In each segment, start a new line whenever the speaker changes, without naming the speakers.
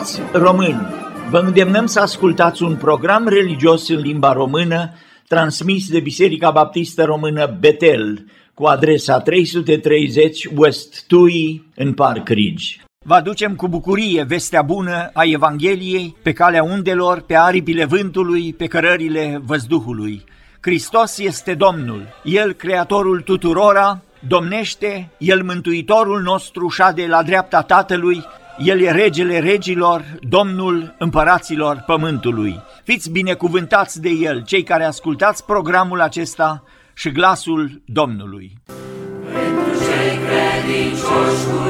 frați români, vă îndemnăm să ascultați un program religios în limba română transmis de Biserica Baptistă Română Betel cu adresa 330 West Tui în Park Ridge. Vă aducem cu bucurie vestea bună a Evangheliei pe calea undelor, pe aripile vântului, pe cărările văzduhului. Hristos este Domnul, El creatorul tuturora, domnește, El mântuitorul nostru șade la dreapta Tatălui, El e regele regilor, Domnul împăraților pământului. Fiți binecuvântați de El, cei care ascultați programul acesta și glasul Domnului.
Pentru cei credincioși cu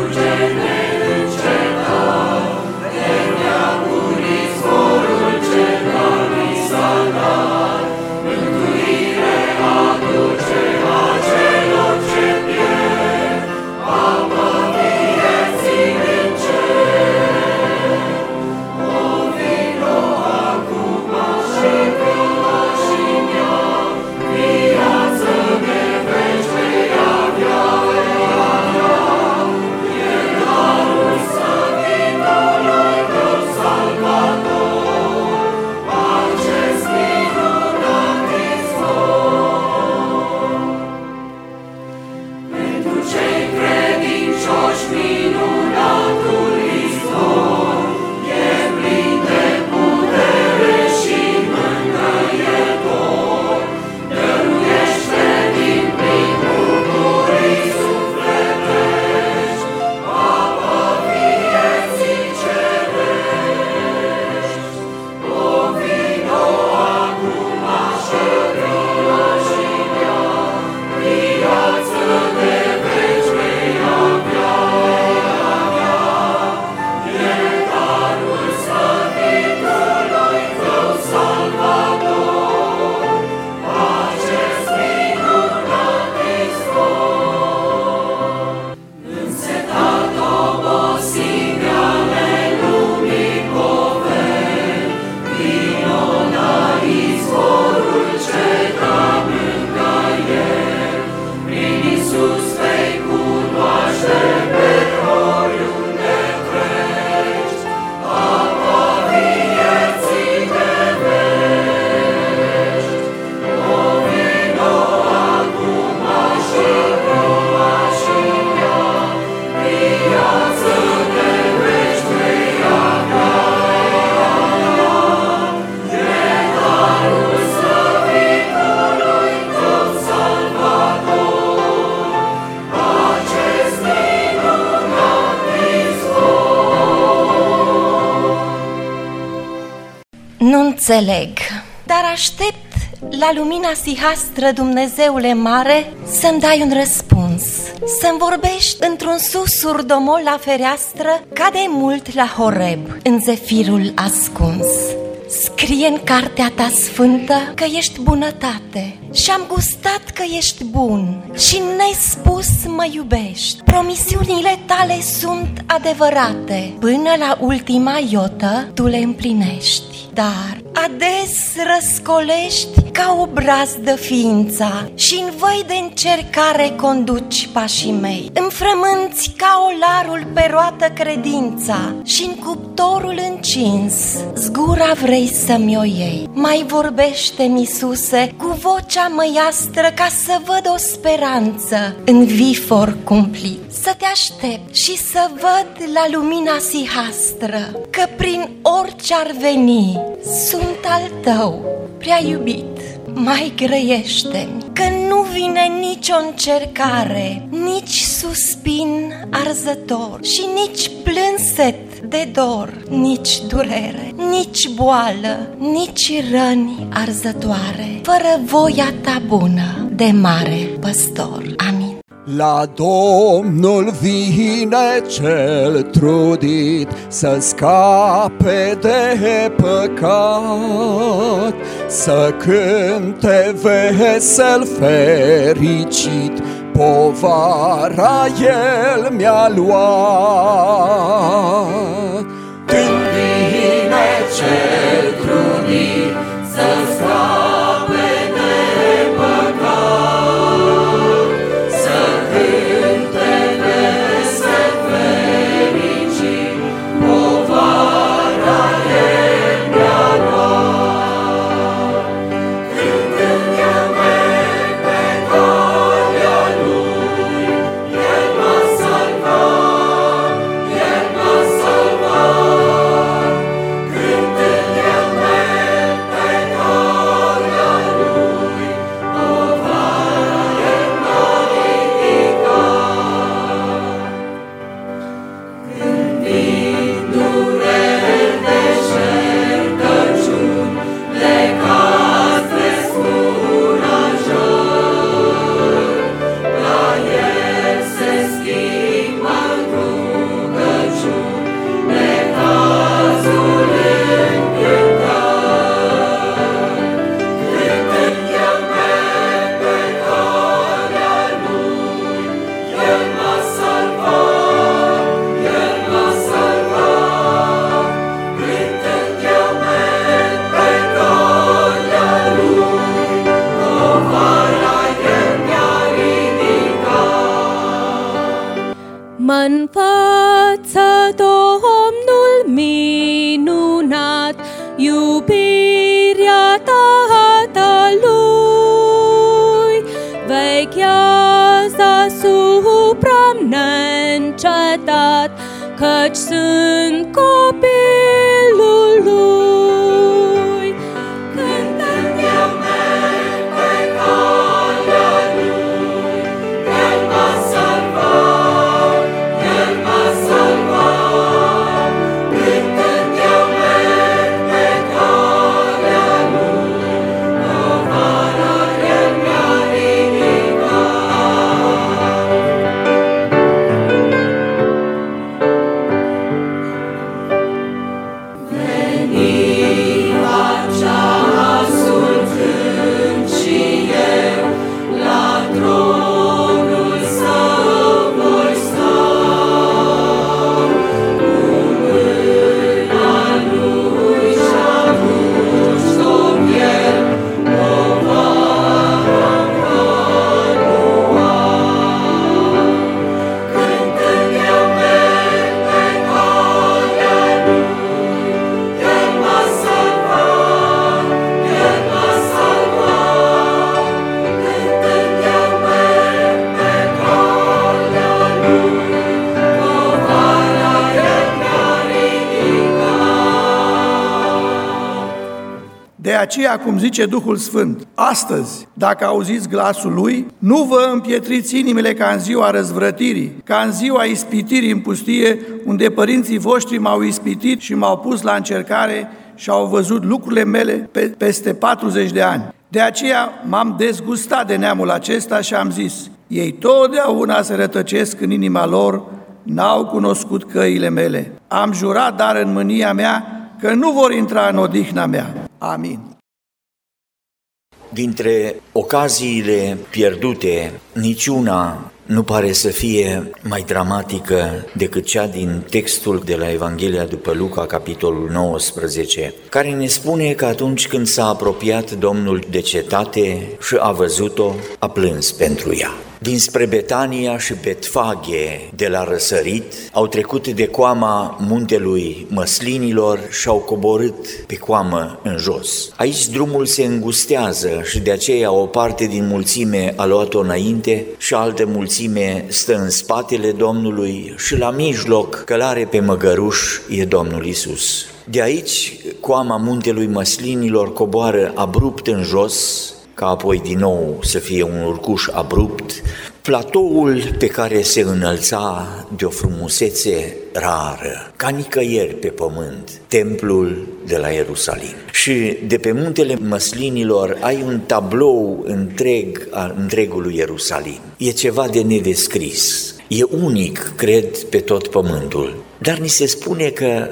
înțeleg, dar aștept la lumina sihastră, Dumnezeule mare, să-mi dai un răspuns, să-mi vorbești într-un susur domol la fereastră, ca de mult la Horeb, în zefirul ascuns. Scrie în cartea ta sfântă că ești bunătate și am gustat că ești bun și nespus mă iubești. Promisiunile tale sunt adevărate, până la ultima iotă tu le împlinești. Dar ades răscolești ca o brazdă ființa și în voi de încercare conduci pașii mei. Înfrămânți ca olarul pe roată credința și în cuptorul încins zgura vrei să-mi o iei. Mai vorbește, Misuse, cu vocea măiastră ca să văd o speranță în vifor cumplit. Să te aștept și să văd la lumina sihastră că prin orice ar veni sunt al tău, prea iubit mai grăiește-mi Că nu vine nicio încercare Nici suspin arzător Și nici plânset de dor Nici durere, nici boală Nici răni arzătoare Fără voia ta bună de mare păstor. Amin
la Domnul vine cel trudit să scape de păcat, să cânte vesel fericit, povara el mi-a luat.
Când vine cel trudit să scape
aceea, cum zice Duhul Sfânt, astăzi, dacă auziți glasul lui, nu vă împietriți inimile ca în ziua răzvrătirii, ca în ziua ispitirii în pustie, unde părinții voștri m-au ispitit și m-au pus la încercare și au văzut lucrurile mele pe, peste 40 de ani. De aceea m-am dezgustat de neamul acesta și am zis, ei totdeauna se rătăcesc în inima lor, n-au cunoscut căile mele. Am jurat, dar în mânia mea, că nu vor intra în odihna mea. Amin.
Dintre ocaziile pierdute, niciuna nu pare să fie mai dramatică decât cea din textul de la Evanghelia după Luca, capitolul 19, care ne spune că atunci când s-a apropiat Domnul de cetate și a văzut-o, a plâns pentru ea. Dinspre Betania și Betfage de la răsărit au trecut de coama muntelui măslinilor și au coborât pe coamă în jos. Aici drumul se îngustează și de aceea o parte din mulțime a luat-o înainte și altă mulțime stă în spatele Domnului și la mijloc, călare pe măgăruș, e Domnul Isus. De aici, coama muntelui măslinilor coboară abrupt în jos, ca apoi din nou să fie un urcuș abrupt, platoul pe care se înălța de o frumusețe rară, ca nicăieri pe pământ, templul de la Ierusalim. Și de pe muntele măslinilor ai un tablou întreg al întregului Ierusalim. E ceva de nedescris. E unic, cred, pe tot pământul. Dar ni se spune că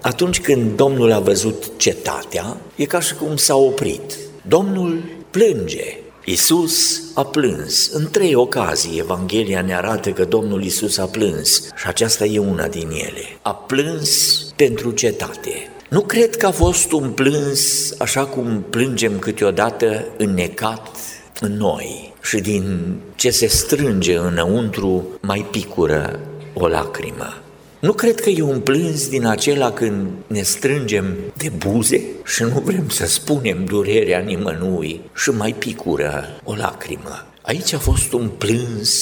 atunci când Domnul a văzut cetatea, e ca și cum s-a oprit. Domnul plânge. Isus a plâns. În trei ocazii Evanghelia ne arată că Domnul Isus a plâns și aceasta e una din ele. A plâns pentru cetate. Nu cred că a fost un plâns așa cum plângem câteodată înnecat în noi și din ce se strânge înăuntru mai picură o lacrimă. Nu cred că e un plâns din acela când ne strângem de buze și nu vrem să spunem durerea nimănui și mai picură o lacrimă. Aici a fost un plâns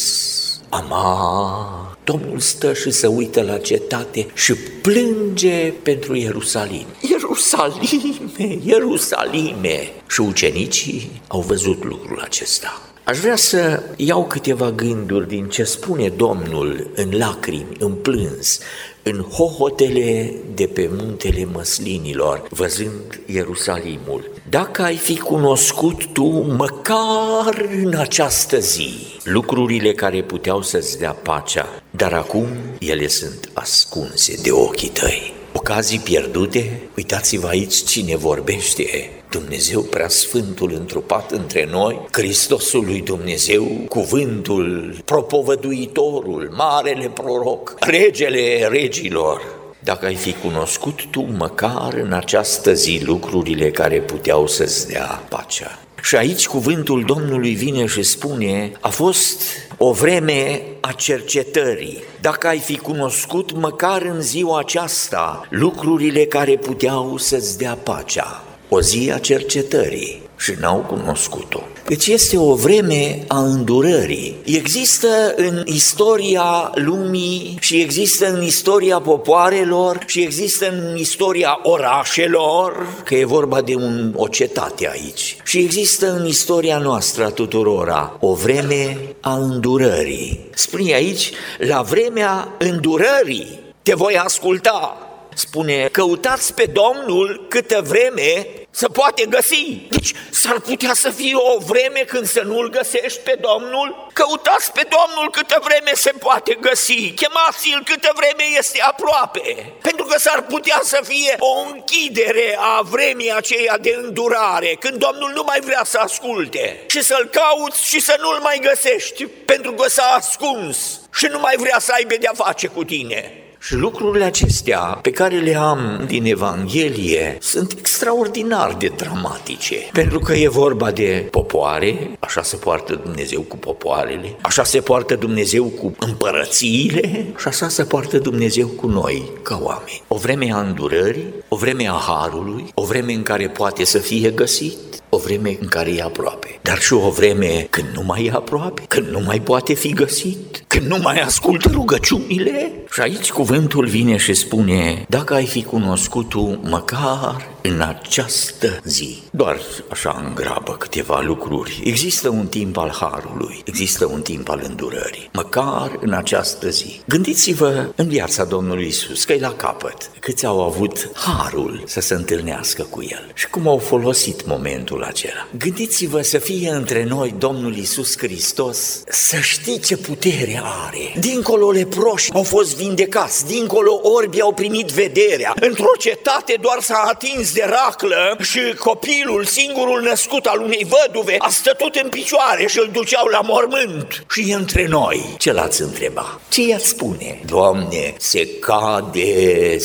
amar. Domnul stă și se uită la cetate și plânge pentru Ierusalim. Ierusalime, Ierusalime! Și ucenicii au văzut lucrul acesta. Aș vrea să iau câteva gânduri din ce spune Domnul în lacrimi, în plâns, în hohotele de pe muntele măslinilor, văzând Ierusalimul. Dacă ai fi cunoscut tu, măcar în această zi, lucrurile care puteau să-ți dea pacea, dar acum ele sunt ascunse de ochii tăi. Ocazii pierdute? Uitați-vă aici cine vorbește. Dumnezeu preasfântul întrupat între noi, Hristosul lui Dumnezeu, cuvântul, propovăduitorul, marele proroc, regele regilor. Dacă ai fi cunoscut tu măcar în această zi lucrurile care puteau să-ți dea pacea. Și aici cuvântul Domnului vine și spune, a fost o vreme a cercetării. Dacă ai fi cunoscut măcar în ziua aceasta lucrurile care puteau să-ți dea pacea, o zi a cercetării și n-au cunoscut-o. Deci este o vreme a îndurării. Există în istoria lumii și există în istoria popoarelor și există în istoria orașelor, că e vorba de un, o cetate aici. Și există în istoria noastră a tuturora o vreme a îndurării. Spune aici, la vremea îndurării te voi asculta. Spune, căutați pe Domnul câtă vreme să poate găsi. Deci s-ar putea să fie o vreme când să nu-L găsești pe Domnul? Căutați pe Domnul câtă vreme se poate găsi, chemați-L câtă vreme este aproape. Pentru că s-ar putea să fie o închidere a vremii aceea de îndurare, când Domnul nu mai vrea să asculte și să-L cauți și să nu-L mai găsești, pentru că s-a ascuns și nu mai vrea să aibă de-a face cu tine. Și lucrurile acestea pe care le am din Evanghelie sunt extraordinar de dramatice. Pentru că e vorba de popoare, așa se poartă Dumnezeu cu popoarele, așa se poartă Dumnezeu cu împărățiile și așa se poartă Dumnezeu cu noi ca oameni. O vreme a îndurării, o vreme a harului, o vreme în care poate să fie găsit, o vreme în care e aproape, dar și o vreme când nu mai e aproape, când nu mai poate fi găsit, când nu mai ascultă rugăciunile. Și aici cuvântul vine și spune, dacă ai fi cunoscut tu măcar în această zi, doar așa în grabă câteva lucruri, există un timp al harului, există un timp al îndurării, măcar în această zi. Gândiți-vă în viața Domnului Isus, că e la capăt, câți au avut harul să se întâlnească cu El și cum au folosit momentul acela. Gândiți-vă să fie între noi Domnul Isus Hristos, să știi ce putere are. Dincolo leproși au fost vindecați, dincolo orbi au primit vederea. Într-o cetate doar s-a atins de raclă și copilul, singurul născut al unei văduve, a stătut în picioare și îl duceau la mormânt. Și e între noi. Ce l-ați întreba? Ce i-ați spune? Doamne, se cade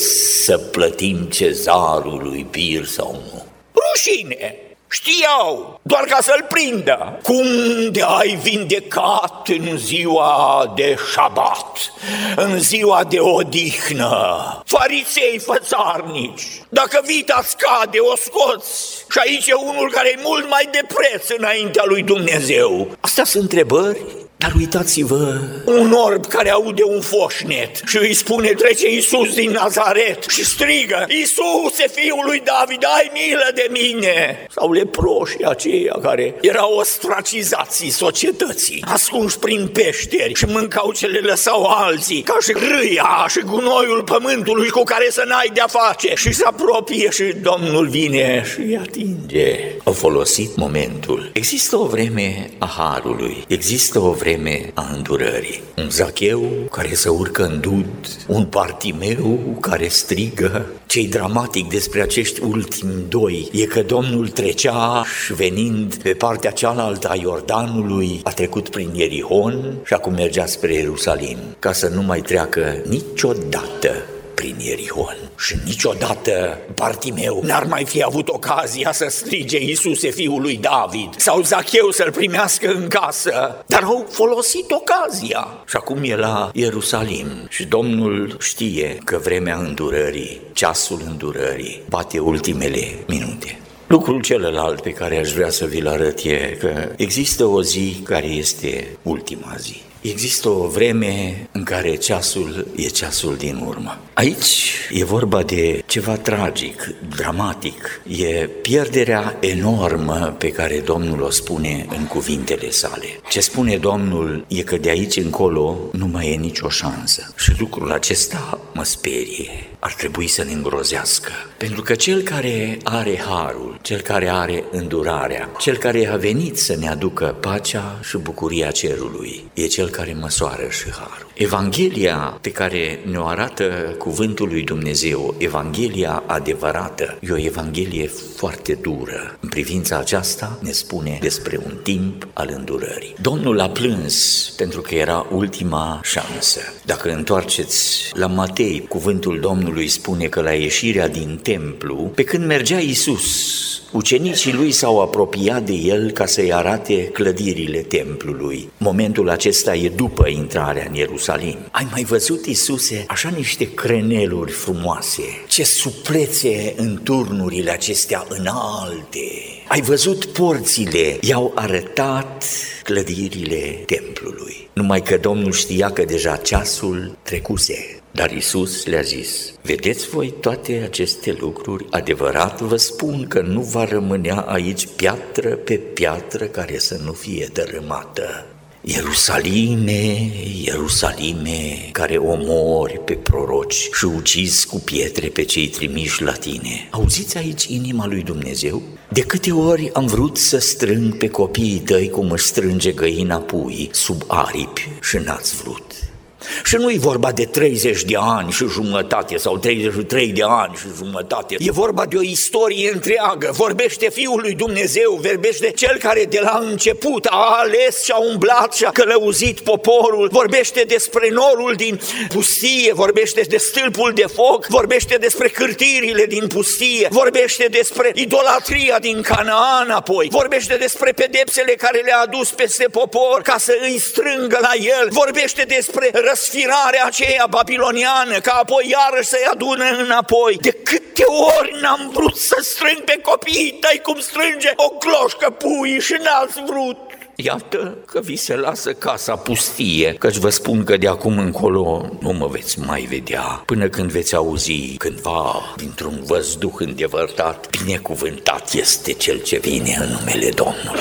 să plătim cezarului bir sau nu? Rușine! Știau, doar ca să-l prindă. Cum de ai vindecat în ziua de șabat, în ziua de odihnă? Farisei fățarnici, dacă vita scade, o scoți. Și aici e unul care e mult mai de preț înaintea lui Dumnezeu. Astea sunt întrebări dar uitați-vă, un orb care aude un foșnet și îi spune trece Iisus din Nazaret și strigă, Iisuse, fiul lui David, ai milă de mine! Sau leproșii aceia care erau ostracizații societății, ascunși prin peșteri și mâncau ce le lăsau alții, ca și râia și gunoiul pământului cu care să n-ai de-a face și se apropie și Domnul vine și îi atinge. Au folosit momentul. Există o vreme a harului, există o vreme vreme a îndurării. Un zacheu care se urcă în dud, un partimeu care strigă. Cei dramatic despre acești ultimi doi e că Domnul trecea și venind pe partea cealaltă a Iordanului, a trecut prin Ierihon și acum mergea spre Ierusalim, ca să nu mai treacă niciodată prin Ierihon. Și niciodată Bartimeu n-ar mai fi avut ocazia să strige Iisuse fiul lui David sau Zacheu să-l primească în casă, dar au folosit ocazia. Și acum e la Ierusalim și Domnul știe că vremea îndurării, ceasul îndurării, bate ultimele minute. Lucrul celălalt pe care aș vrea să vi-l arăt e că există o zi care este ultima zi. Există o vreme în care ceasul e ceasul din urmă. Aici e vorba de ceva tragic, dramatic. E pierderea enormă pe care Domnul o spune în cuvintele sale. Ce spune Domnul e că de aici încolo nu mai e nicio șansă. Și lucrul acesta mă sperie. Ar trebui să ne îngrozească. Pentru că cel care are harul, cel care are îndurarea, cel care a venit să ne aducă pacea și bucuria cerului, e cel care măsoară și harul. Evanghelia pe care ne-o arată cuvântul lui Dumnezeu, Evanghelia adevărată, e o Evanghelie foarte dură. În privința aceasta ne spune despre un timp al îndurării. Domnul a plâns pentru că era ultima șansă. Dacă întoarceți la Matei, cuvântul Domnului spune că la ieșirea din templu, pe când mergea Isus Ucenicii lui s-au apropiat de el ca să-i arate clădirile templului. Momentul acesta e după intrarea în Ierusalim. Ai mai văzut, Isuse, așa niște creneluri frumoase? Ce suplețe în turnurile acestea înalte! Ai văzut porțile? I-au arătat clădirile templului. Numai că Domnul știa că deja ceasul trecuse. Dar Isus le-a zis, vedeți voi toate aceste lucruri? Adevărat vă spun că nu va rămânea aici piatră pe piatră care să nu fie dărâmată. Ierusalime, Ierusalime, care omori pe proroci și ucizi cu pietre pe cei trimiși la tine. Auziți aici inima lui Dumnezeu? De câte ori am vrut să strâng pe copiii tăi cum își strânge găina pui sub aripi și n-ați vrut. Și nu e vorba de 30 de ani și jumătate sau 33 de ani și jumătate. E vorba de o istorie întreagă. Vorbește Fiul lui Dumnezeu, vorbește Cel care de la început a ales și a umblat și a călăuzit poporul. Vorbește despre norul din pustie, vorbește de stâlpul de foc, vorbește despre cârtirile din pustie, vorbește despre idolatria din Canaan apoi, vorbește despre pedepsele care le-a adus peste popor ca să îi strângă la el, vorbește despre răsfirarea aceea babiloniană, ca apoi iarăși să-i adune înapoi. De câte ori n-am vrut să strâng pe copiii tăi cum strânge o cloșcă pui și n-ați vrut. Iată că vi se lasă casa pustie, căci vă spun că de acum încolo nu mă veți mai vedea, până când veți auzi cândva dintr-un văzduh îndevărtat, binecuvântat este cel ce vine în numele Domnului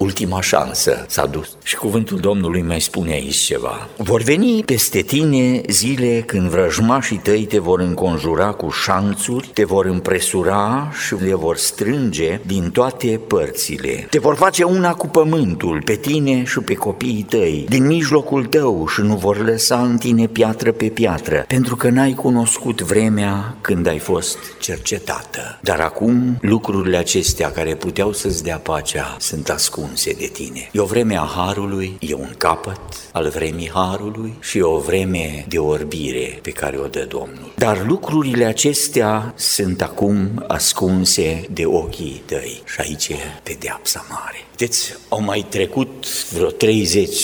ultima șansă s-a dus. Și cuvântul Domnului mai spune aici ceva. Vor veni peste tine zile când vrăjmașii tăi te vor înconjura cu șanțuri, te vor împresura și le vor strânge din toate părțile. Te vor face una cu pământul, pe tine și pe copiii tăi, din mijlocul tău și nu vor lăsa în tine piatră pe piatră, pentru că n-ai cunoscut vremea când ai fost cercetată. Dar acum lucrurile acestea care puteau să-ți dea pacea sunt ascunse ascunse de tine. E o vreme a harului, e un capăt al vremii harului și e o vreme de orbire pe care o dă Domnul. Dar lucrurile acestea sunt acum ascunse de ochii tăi și aici e pedeapsa mare. Vedeți, au mai trecut vreo 30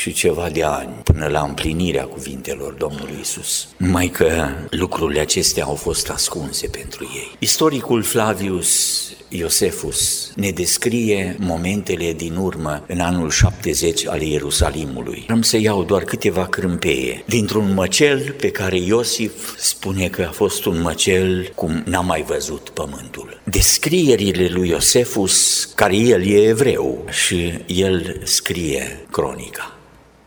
și ceva de ani până la împlinirea cuvintelor Domnului Isus. Numai că lucrurile acestea au fost ascunse pentru ei. Istoricul Flavius Iosefus ne descrie momentele din urmă în anul 70 al Ierusalimului. Am să iau doar câteva crâmpeie dintr-un măcel pe care Iosif spune că a fost un măcel cum n-a mai văzut pământul. Descrierile lui Iosefus, care el e evreu și el scrie cronica.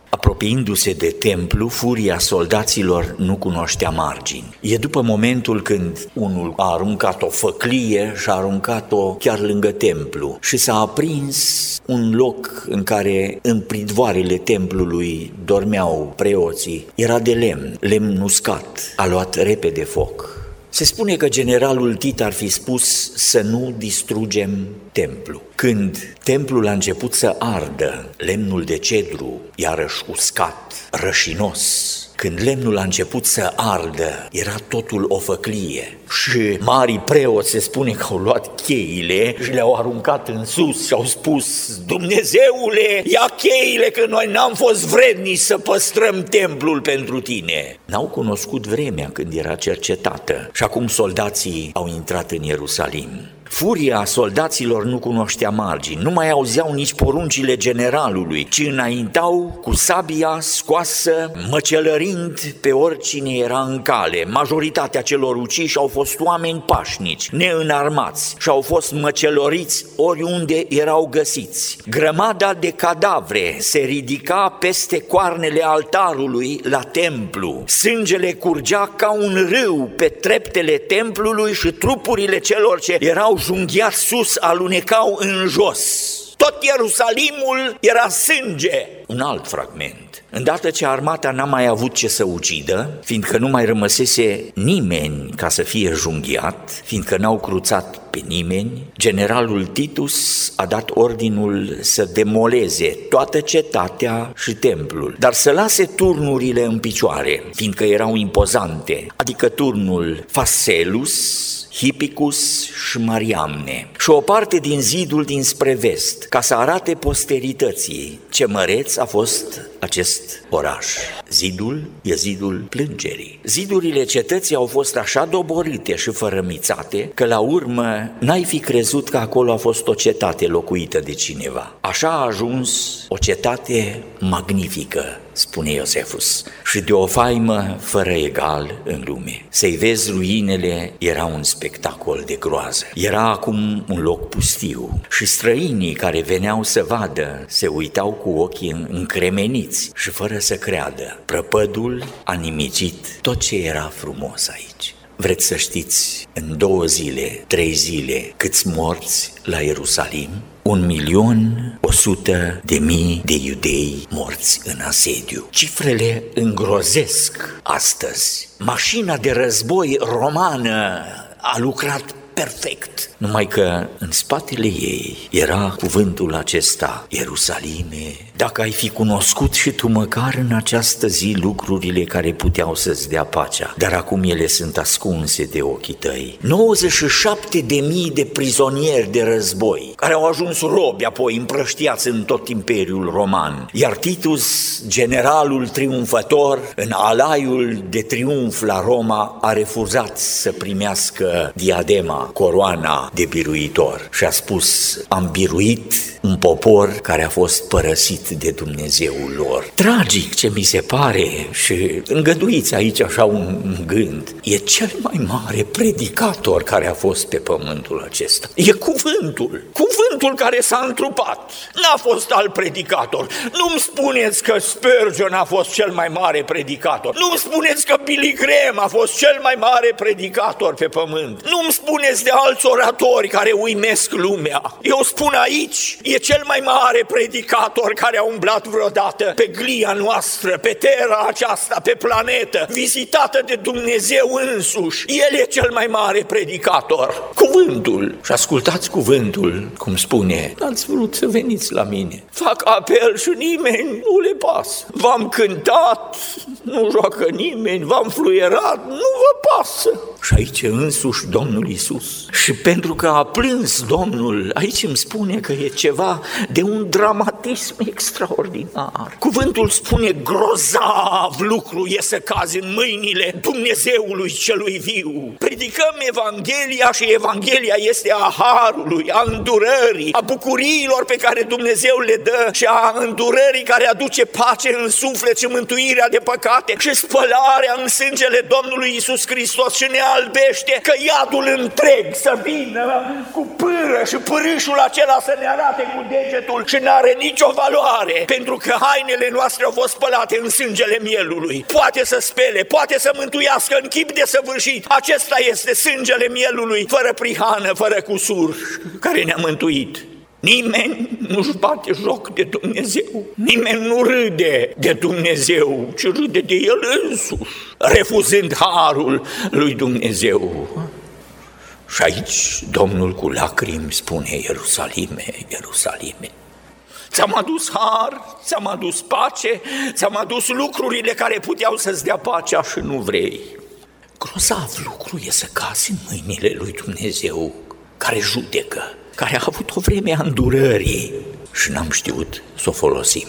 Apropiindu-se de templu, furia soldaților nu cunoștea margini. E după momentul când unul a aruncat o făclie și a aruncat-o chiar lângă templu și s-a aprins un loc în care în pridvoarele templului dormeau preoții. Era de lemn, lemn uscat. A luat repede foc se spune că generalul Tit ar fi spus să nu distrugem templu. Când templul a început să ardă, lemnul de cedru, iarăși uscat, rășinos, când lemnul a început să ardă, era totul o făclie și marii preoți se spune că au luat cheile și le-au aruncat în sus și au spus Dumnezeule, ia cheile că noi n-am fost vrednici să păstrăm templul pentru tine. N-au cunoscut vremea când era cercetată și acum soldații au intrat în Ierusalim. Furia soldaților nu cunoștea margini, nu mai auzeau nici poruncile generalului, ci înaintau cu sabia scoasă, măcelărind pe oricine era în cale. Majoritatea celor uciși au fost oameni pașnici, neînarmați și au fost măceloriți oriunde erau găsiți. Grămada de cadavre se ridica peste coarnele altarului la templu. Sângele curgea ca un râu pe treptele templului și trupurile celor ce erau junghiat sus, alunecau în jos. Tot Ierusalimul era sânge. Un alt fragment. Îndată ce armata n-a mai avut ce să ucidă, fiindcă nu mai rămăsese nimeni ca să fie junghiat, fiindcă n-au cruțat pe nimeni, generalul Titus a dat ordinul să demoleze toată cetatea și templul, dar să lase turnurile în picioare, fiindcă erau impozante, adică turnul Faselus, Hipicus și Mariamne și o parte din zidul dinspre vest, ca să arate posterității ce măreț a fost acest oraș. Zidul e zidul plângerii. Zidurile cetății au fost așa doborite și fărămițate că la urmă n-ai fi crezut că acolo a fost o cetate locuită de cineva. Așa a ajuns o cetate magnifică, spune Iosefus, și de o faimă fără egal în lume. Să-i vezi ruinele era un spectacol de groază. Era acum un loc pustiu și străinii care veneau să vadă se uitau cu ochii încremeniți și fără să creadă. Prăpădul a nimicit tot ce era frumos aici. Vreți să știți în două zile, trei zile, câți morți la Ierusalim? Un milion o sută de mii de iudei morți în asediu. Cifrele îngrozesc astăzi. Mașina de război romană a lucrat perfect. Numai că în spatele ei era cuvântul acesta, Ierusalime, dacă ai fi cunoscut și tu măcar în această zi lucrurile care puteau să-ți dea pacea, dar acum ele sunt ascunse de ochii tăi. 97 de mii de prizonieri de război, care au ajuns robi apoi împrăștiați în tot Imperiul Roman, iar Titus, generalul triumfător, în alaiul de triumf la Roma, a refuzat să primească diadema, coroana de biruitor și a spus, am biruit un popor care a fost părăsit de Dumnezeul lor. Tragic ce mi se pare și îngăduiți aici așa un gând, e cel mai mare predicator care a fost pe pământul acesta. E cuvântul, cuvântul care s-a întrupat. N-a fost alt predicator. Nu-mi spuneți că Spurgeon a fost cel mai mare predicator. Nu-mi spuneți că Billy Graham a fost cel mai mare predicator pe pământ. Nu-mi spuneți de alți oratori care uimesc lumea. Eu spun aici, e cel mai mare predicator care a umblat vreodată pe glia noastră, pe terra aceasta, pe planetă, vizitată de Dumnezeu însuși. El e cel mai mare predicator. Cuvântul. Și ascultați cuvântul, cum spune, ați vrut să veniți la mine. Fac apel și nimeni nu le pasă. V-am cântat, nu joacă nimeni, v-am fluierat, nu vă pasă. Și aici însuși Domnul Isus. Și pentru că a plâns Domnul, aici îmi spune că e ceva de un dramatism extraordinar. Cuvântul spune grozav lucru e să cazi în mâinile Dumnezeului celui viu. Predicăm Evanghelia și Evanghelia este a harului, a îndurării, a bucuriilor pe care Dumnezeu le dă și a îndurării care aduce pace în suflet și mântuirea de păcate și spălarea în sângele Domnului Isus Hristos și ne albește că iadul întreg să vină cu pâră și pârâșul acela să ne arate cu degetul și n-are nicio valoare pentru că hainele noastre au fost spălate în sângele mielului. Poate să spele, poate să mântuiască în chip de săvârșit. Acesta este sângele mielului, fără prihană, fără cusur, care ne-a mântuit. Nimeni nu-și bate joc de Dumnezeu, nimeni nu râde de Dumnezeu, ci râde de El însuși, refuzând harul lui Dumnezeu. Și aici Domnul cu lacrimi spune Ierusalime, Ierusalime, Ți-am adus har, ți-am adus pace, ți-am adus lucrurile care puteau să-ți dea pacea și nu vrei. Grozav lucru e să cazi în mâinile lui Dumnezeu care judecă, care a avut o vreme a îndurării și n-am știut să o folosim.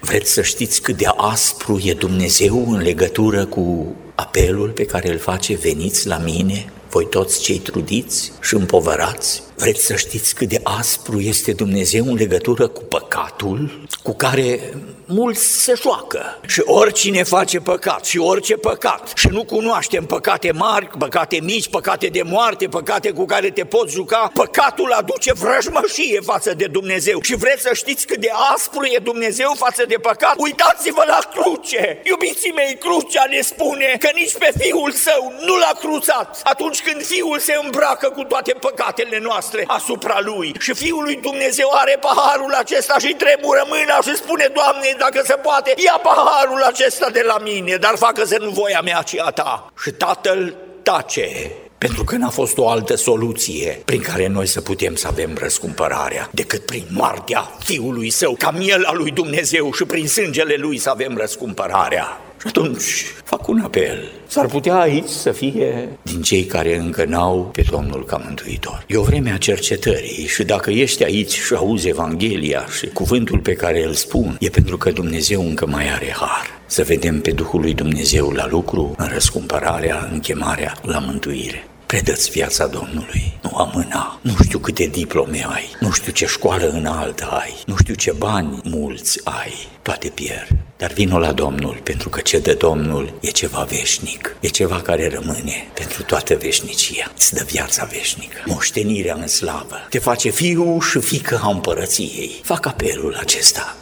Vreți să știți cât de aspru e Dumnezeu în legătură cu apelul pe care îl face veniți la mine, voi toți cei trudiți și împovărați? Vreți să știți cât de aspru este Dumnezeu în legătură cu păcatul, cu care mulți se joacă. Și oricine face păcat și orice păcat și nu cunoaștem păcate mari, păcate mici, păcate de moarte, păcate cu care te poți juca, păcatul aduce vrăjmășie față de Dumnezeu. Și vreți să știți cât de aspru e Dumnezeu față de păcat? Uitați-vă la cruce! Iubiții mei, crucea ne spune că nici pe Fiul Său nu l-a cruțat atunci când Fiul se îmbracă cu toate păcatele noastre noastre asupra lui. Și Fiul lui Dumnezeu are paharul acesta și tremură mâna și spune, Doamne, dacă se poate, ia paharul acesta de la mine, dar facă să nu voia mea, ci a ta. Și tatăl tace pentru că n-a fost o altă soluție prin care noi să putem să avem răscumpărarea decât prin moartea Fiului Său, ca miel al lui Dumnezeu și prin sângele Lui să avem răscumpărarea. Și atunci fac un apel. S-ar putea aici să fie din cei care încă n-au pe Domnul ca mântuitor. E o vreme a cercetării și dacă ești aici și auzi Evanghelia și cuvântul pe care îl spun, e pentru că Dumnezeu încă mai are har. Să vedem pe Duhul lui Dumnezeu la lucru, în răscumpărarea, în chemarea la mântuire. Predă-ți viața Domnului, nu amâna. Nu știu câte diplome ai, nu știu ce școală înaltă ai, nu știu ce bani mulți ai, toate pierd. Dar vino la Domnul, pentru că ce de Domnul e ceva veșnic, e ceva care rămâne pentru toată veșnicia. Îți dă viața veșnică, moștenirea în slavă, te face fiu și fică a împărăției. Fac apelul acesta.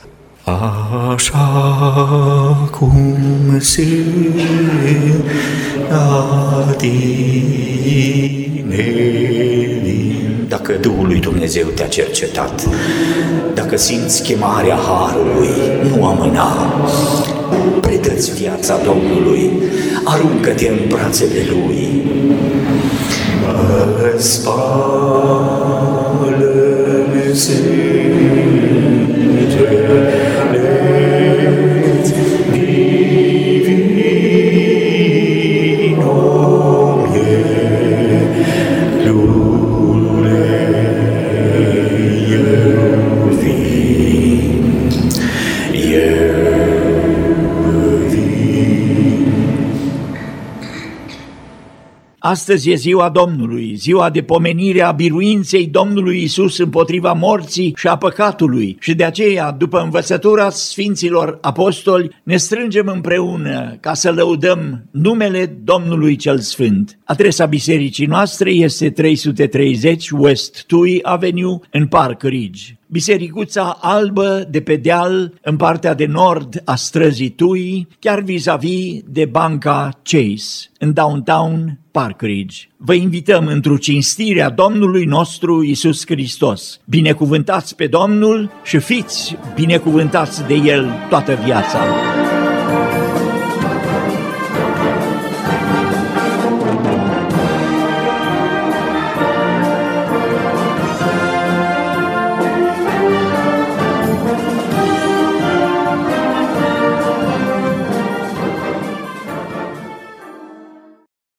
Așa cum se la tine Dacă Duhul lui Dumnezeu te-a cercetat, dacă simți chemarea Harului, nu amâna, predă-ți viața Domnului, aruncă-te în brațele Lui. Mă spală Astăzi e ziua Domnului, ziua de pomenire a biruinței Domnului Isus împotriva morții și a păcatului și de aceea, după învățătura Sfinților Apostoli, ne strângem împreună ca să lăudăm numele Domnului Cel Sfânt. Adresa bisericii noastre este 330 West Tui Avenue în Park Ridge. Bisericuța albă de pe deal în partea de nord a străzii Tui, chiar vis-a-vis de banca Chase, în downtown Park Ridge. Vă invităm într-o cinstire a Domnului nostru Isus Hristos. Binecuvântați pe Domnul și fiți binecuvântați de El toată viața.